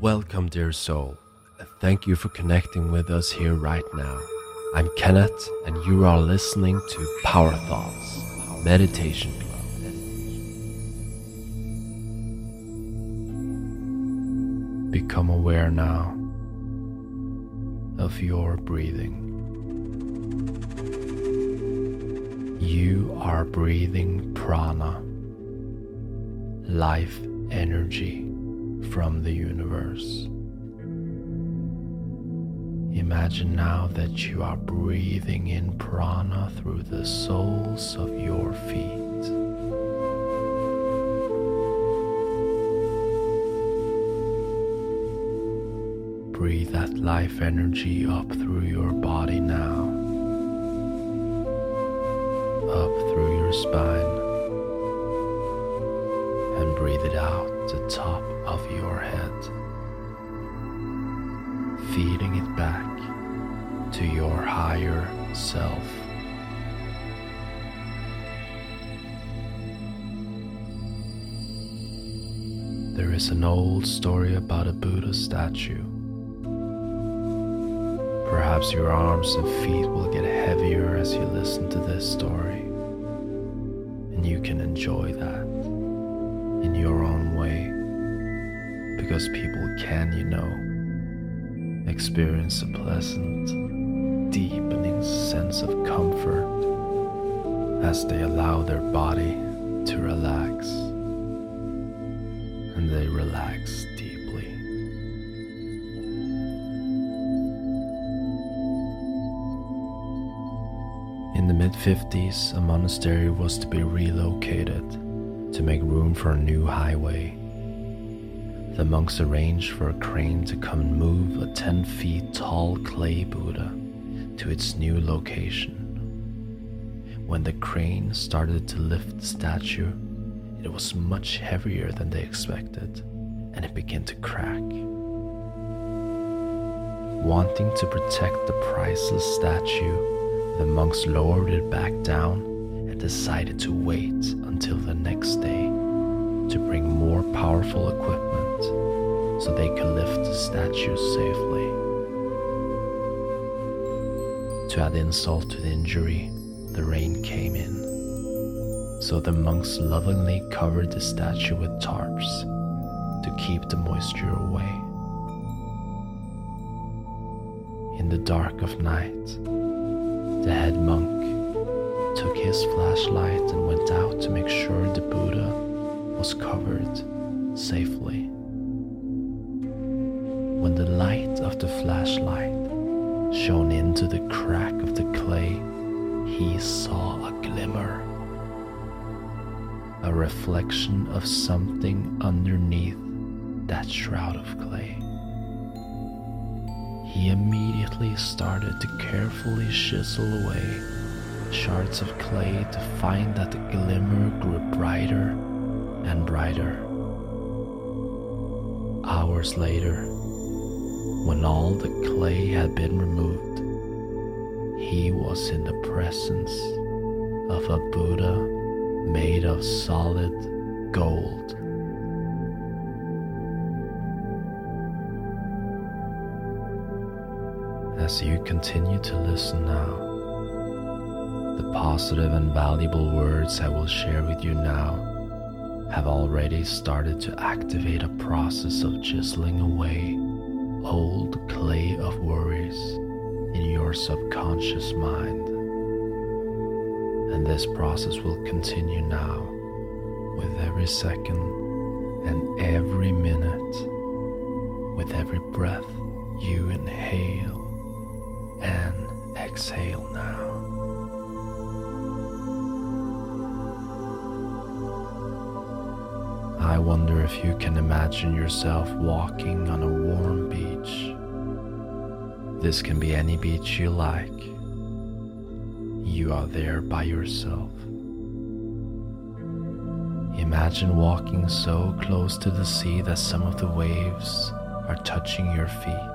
Welcome, dear soul. Thank you for connecting with us here right now. I'm Kenneth, and you are listening to Power Thoughts Meditation Club. Become aware now of your breathing. You are breathing prana, life energy from the universe. Imagine now that you are breathing in prana through the soles of your feet. Breathe that life energy up through your body now, up through your spine, and breathe it out the top your head, feeding it back to your higher self. There is an old story about a Buddha statue. Perhaps your arms and feet will get heavier as you listen to this story, and you can enjoy that in your because people can, you know, experience a pleasant, deepening sense of comfort as they allow their body to relax and they relax deeply. In the mid 50s, a monastery was to be relocated to make room for a new highway. The monks arranged for a crane to come and move a 10 feet tall clay Buddha to its new location. When the crane started to lift the statue, it was much heavier than they expected, and it began to crack. Wanting to protect the priceless statue, the monks lowered it back down and decided to wait until the next day to bring more powerful equipment so they could lift the statue safely. To add insult to the injury, the rain came in. So the monks lovingly covered the statue with tarps to keep the moisture away. In the dark of night, the head monk took his flashlight and went out to make sure the Buddha was covered safely. Light of the flashlight shone into the crack of the clay, he saw a glimmer, a reflection of something underneath that shroud of clay. He immediately started to carefully chisel away shards of clay to find that the glimmer grew brighter and brighter. Hours later, when all the clay had been removed, he was in the presence of a Buddha made of solid gold. As you continue to listen now, the positive and valuable words I will share with you now have already started to activate a process of chiseling away old clay of worries in your subconscious mind. And this process will continue now with every second and every minute, with every breath you inhale and exhale now. I wonder if you can imagine yourself walking on a warm beach. This can be any beach you like. You are there by yourself. Imagine walking so close to the sea that some of the waves are touching your feet.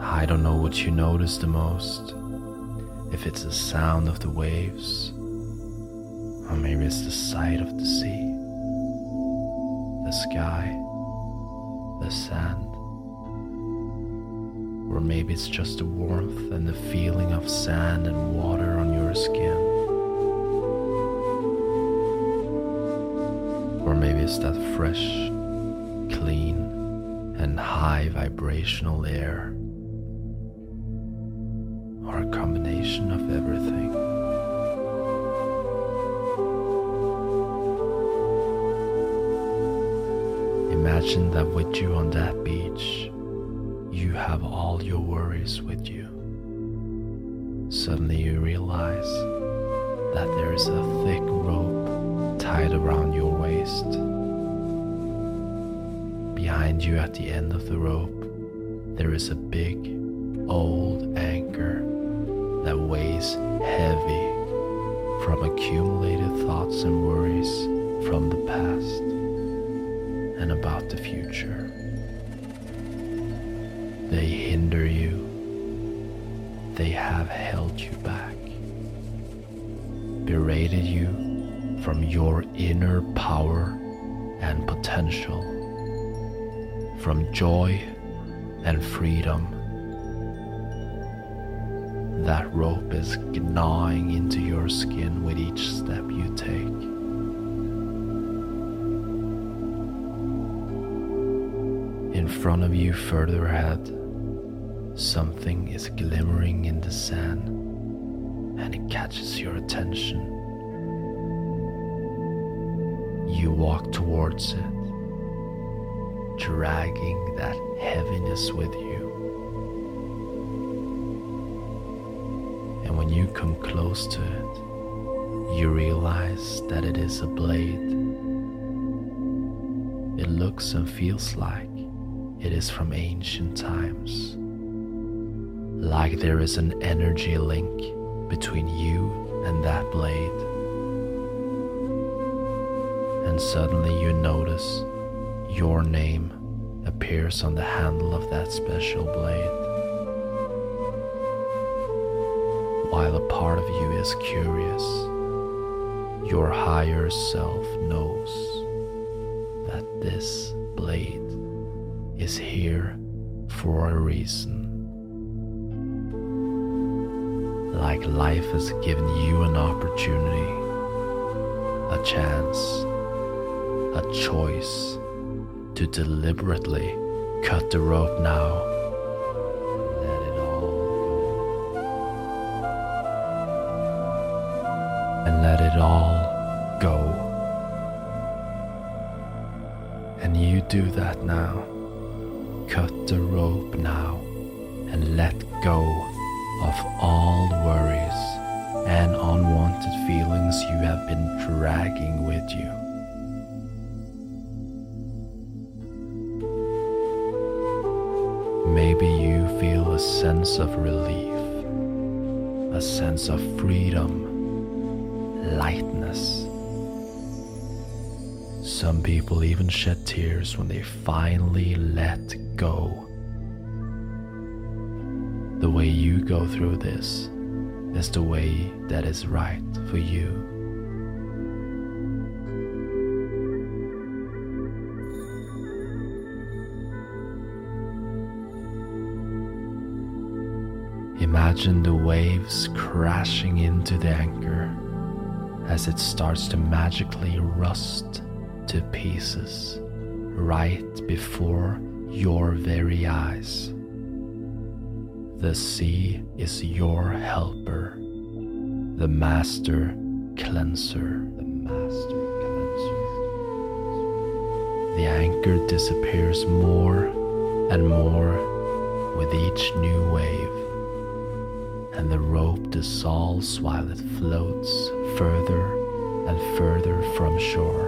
I don't know what you notice the most, if it's the sound of the waves or maybe it's the sight of the sea, the sky, the sand. Or maybe it's just the warmth and the feeling of sand and water on your skin. Or maybe it's that fresh, clean, and high vibrational air. Or a combination of everything. Imagine that with you on that beach, you have all your worries with you. Suddenly you realize that there is a thick rope tied around your waist. Behind you at the end of the rope, there is a big, old anchor that weighs heavy from accumulated thoughts and worries from the past and about the future. They hinder you, they have held you back, berated you from your inner power and potential, from joy and freedom. That rope is gnawing into your skin with each step you take. In front of you, further ahead, something is glimmering in the sand and it catches your attention. You walk towards it, dragging that heaviness with you. And when you come close to it, you realize that it is a blade. It looks and feels like it is from ancient times. Like there is an energy link between you and that blade. And suddenly you notice your name appears on the handle of that special blade. While a part of you is curious, your higher self knows that this is here for a reason. Like life has given you an opportunity, a chance, a choice to deliberately cut the rope now. Let it all go. And let it all go. And you do that now. Cut the rope now and let go of all worries and unwanted feelings you have been dragging with you. Maybe you feel a sense of relief, a sense of freedom, lightness. Some people even shed tears when they finally let go. The way you go through this is the way that is right for you. Imagine the waves crashing into the anchor as it starts to magically rust to pieces right before your very eyes. The sea is your helper, the master cleanser, the master cleanser. The anchor disappears more and more with each new wave, and the rope dissolves while it floats further and further from shore.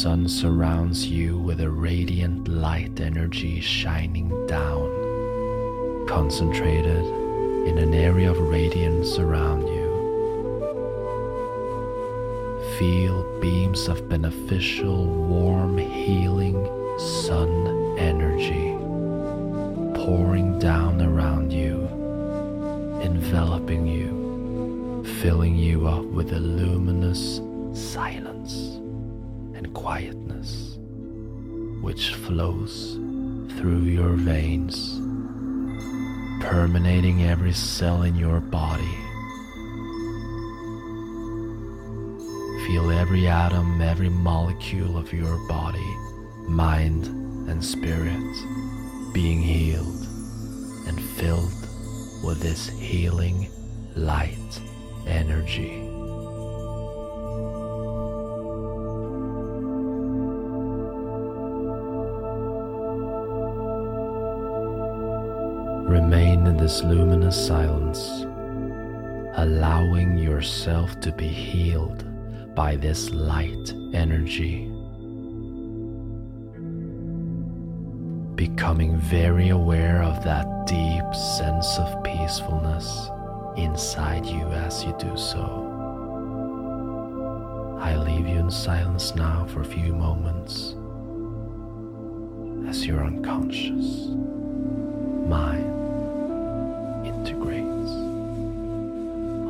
Sun surrounds you with a radiant light energy shining down, concentrated in an area of radiance around you. Feel beams of beneficial, warm, healing sun energy pouring down around you, enveloping you, filling you up with a luminous silence quietness which flows through your veins, permeating every cell in your body. Feel every atom, every molecule of your body, mind, and spirit being healed and filled with this healing light energy. Remain in this luminous silence, allowing yourself to be healed by this light energy. Becoming very aware of that deep sense of peacefulness inside you as you do so. I leave you in silence now for a few moments as your unconscious mind integrates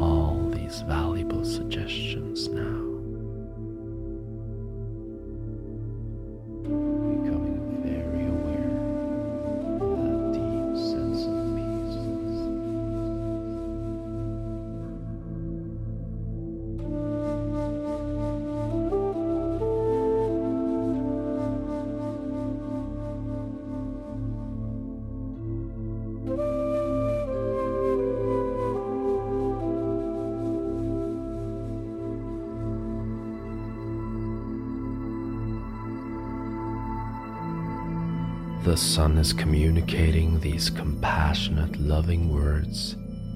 all these valuable suggestions now. The sun is communicating these compassionate, loving words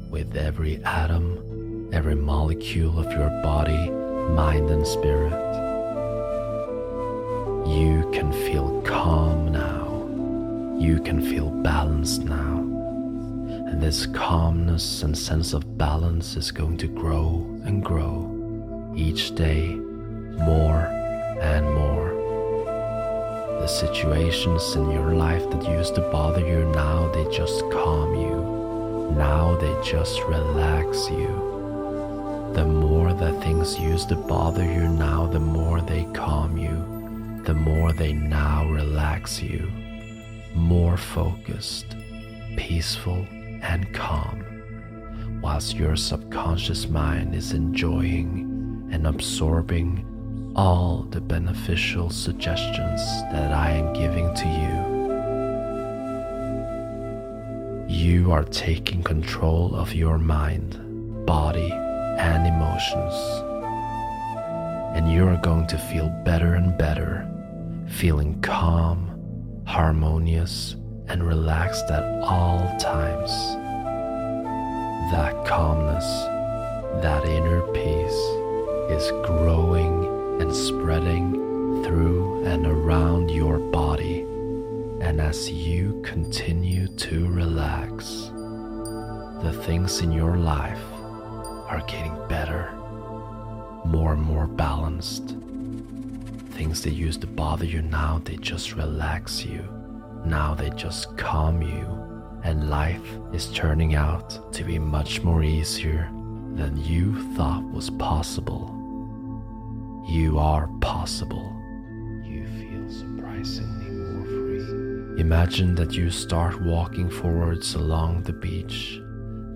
with every atom, every molecule of your body, mind, and spirit. You can feel calm now. You can feel balanced now. And this calmness and sense of balance is going to grow and grow each day more and more. The situations in your life that used to bother you now, they just calm you. Now they just relax you. The more that things used to bother you now, the more they calm you. The more they now relax you. More focused, peaceful, and calm. Whilst your subconscious mind is enjoying and absorbing all the beneficial suggestions that I am giving to you. You are taking control of your mind, body, and emotions. And you are going to feel better and better, feeling calm, harmonious, and relaxed at all times. That calmness, that inner peace is growing and spreading through and around your body. And as you continue to relax, the things in your life are getting better, more and more balanced. Things that used to bother you now, they just relax you. Now they just calm you, and life is turning out to be much more easier than you thought was possible. You are possible. You feel surprisingly more free. Imagine that you start walking forwards along the beach,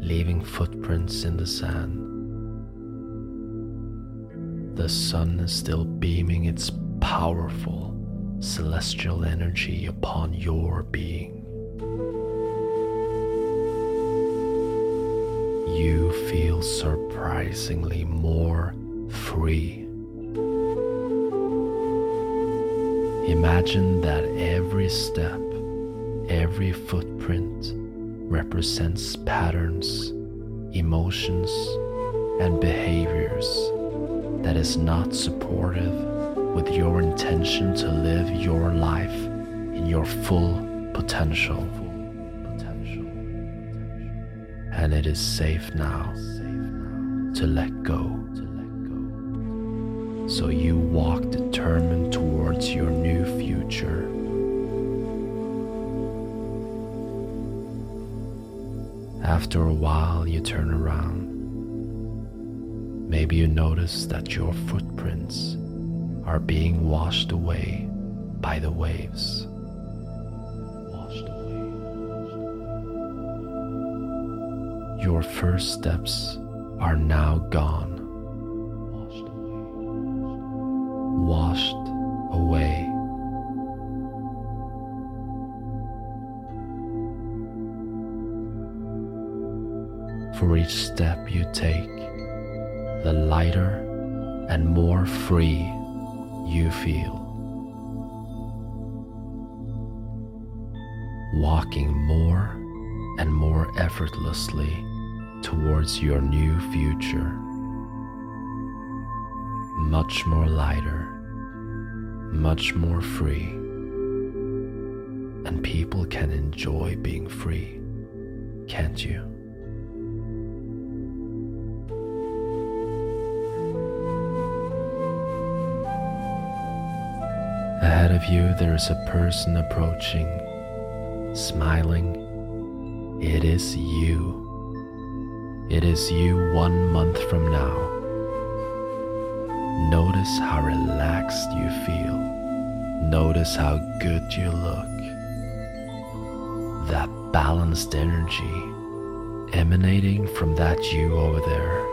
leaving footprints in the sand. The sun is still beaming its powerful celestial energy upon your being. You feel surprisingly more free. Imagine that every step, every footprint represents patterns, emotions, and behaviors that is not supportive with your intention to live your life in your full potential. And it is safe now to let go. So you walk determined towards your new future. After a while, you turn around Maybe you notice that your footprints are being washed away by the waves. Your first steps are now gone. Each step you take, the lighter and more free you feel. Walking more and more effortlessly towards your new future. Much more lighter, much more free, and people can enjoy being free, can't you? Ahead of you, there is a person approaching, smiling. It is you. It is you one month from now. Notice how relaxed you feel. Notice how good you look. That balanced energy emanating from that you over there.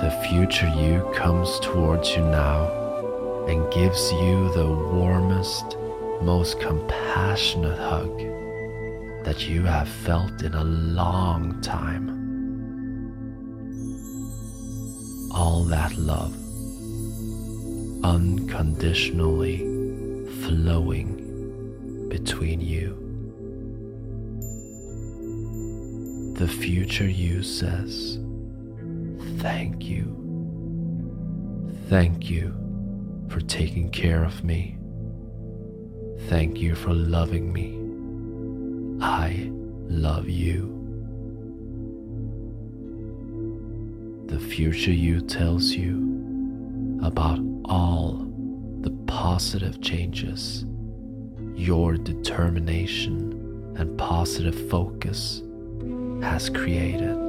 The future you comes towards you now and gives you the warmest, most compassionate hug that you have felt in a long time. All that love unconditionally flowing between you. The future you says, Thank you. Thank you for taking care of me. Thank you for loving me. I love you. The future you tells you about all the positive changes your determination and positive focus has created.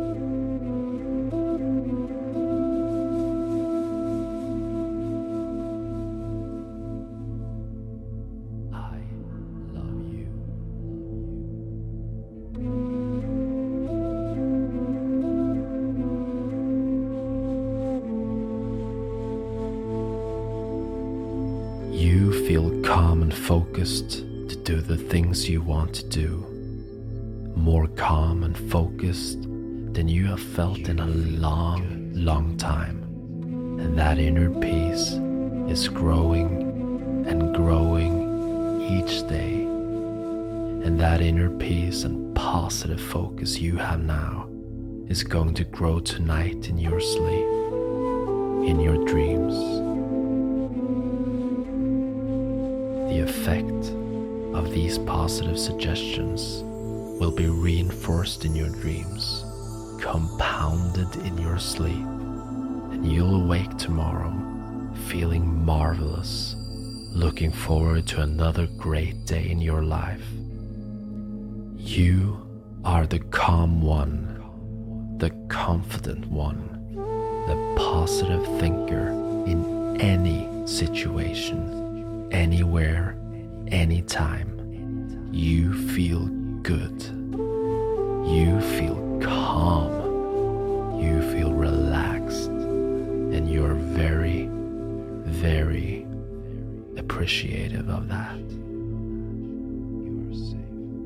Focused to do the things you want to do, more calm and focused than you have felt in a long, long time. And that inner peace is growing and growing each day. And that inner peace and positive focus you have now is going to grow tonight in your sleep, in your dreams the effect of these positive suggestions will be reinforced in your dreams, compounded in your sleep, and you'll awake tomorrow feeling marvelous, looking forward to another great day in your life. You are the calm one, the confident one, the positive thinker in any situation anywhere, anytime. You feel good. You feel calm. You feel relaxed. And you're very, very appreciative of that.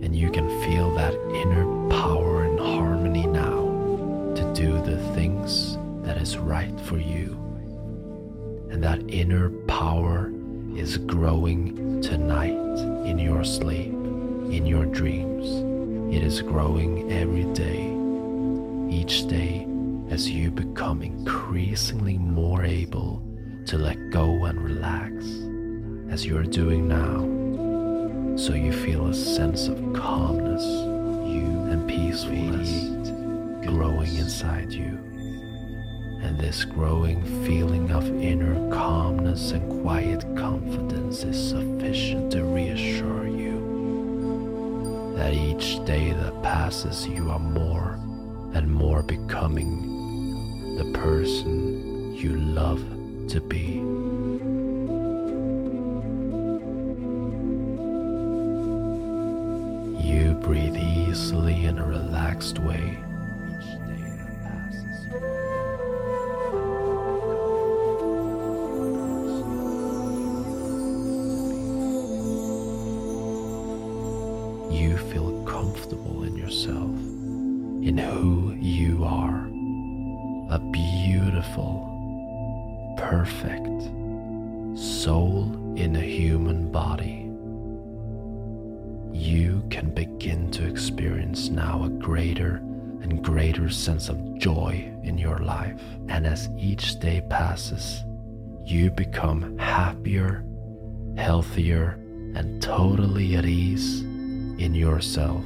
And you can feel that inner power and harmony now to do the things that is right for you. And that inner is growing tonight in your sleep, in your dreams. It is growing every day, each day as you become increasingly more able to let go and relax, as you are doing now. So you feel a sense of calmness and peacefulness growing inside you this growing feeling of inner calmness and quiet confidence is sufficient to reassure you that each day that passes you are more and more becoming the person you love to be. You breathe easily in a relaxed way. In who you are. A beautiful, perfect soul in a human body. You can begin to experience now a greater and greater sense of joy in your life. And as each day passes, you become happier, healthier, and totally at ease in yourself.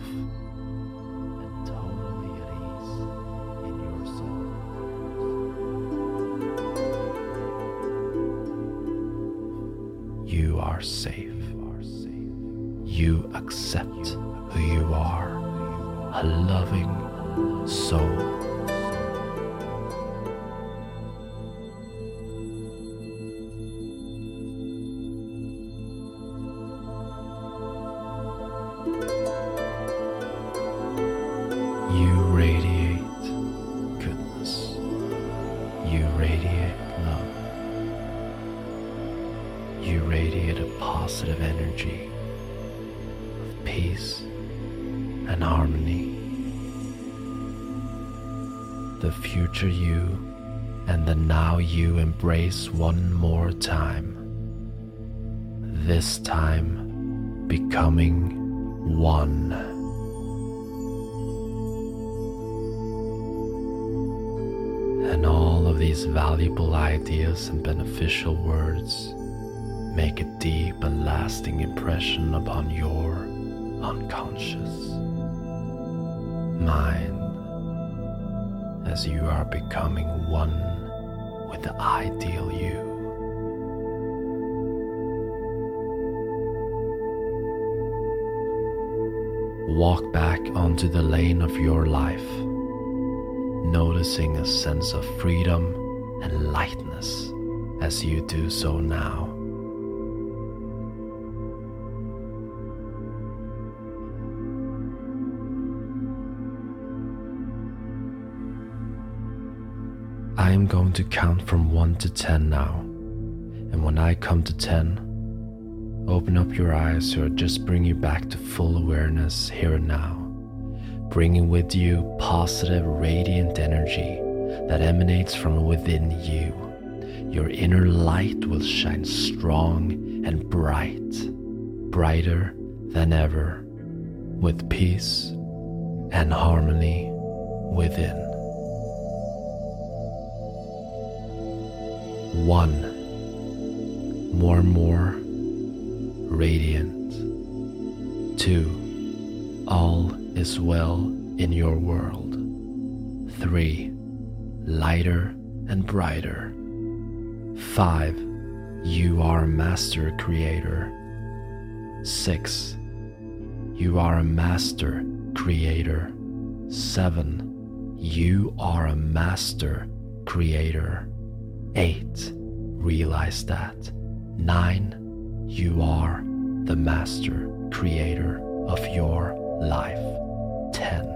Safe. You accept who you are. A loving soul. Future you and the now you embrace one more time. This time becoming one. And all of these valuable ideas and beneficial words make a deep and lasting impression upon your unconscious mind as you are becoming one with the ideal you. Walk back onto the lane of your life noticing a sense of freedom and lightness as you do so now. Going to count from 1 to 10 now, and when I come to 10, open up your eyes or just bring you back to full awareness here and now bringing with you positive, radiant energy that emanates from within you. Your inner light will shine strong and bright, brighter than ever, with peace and harmony within. One, more and more radiant. Two, all is well in your world. 3. Lighter and brighter. 5. You are a master creator. 6. You are a master creator. 7. You are a master creator. 8. Realize that. 9. You are the master creator of your life. 10.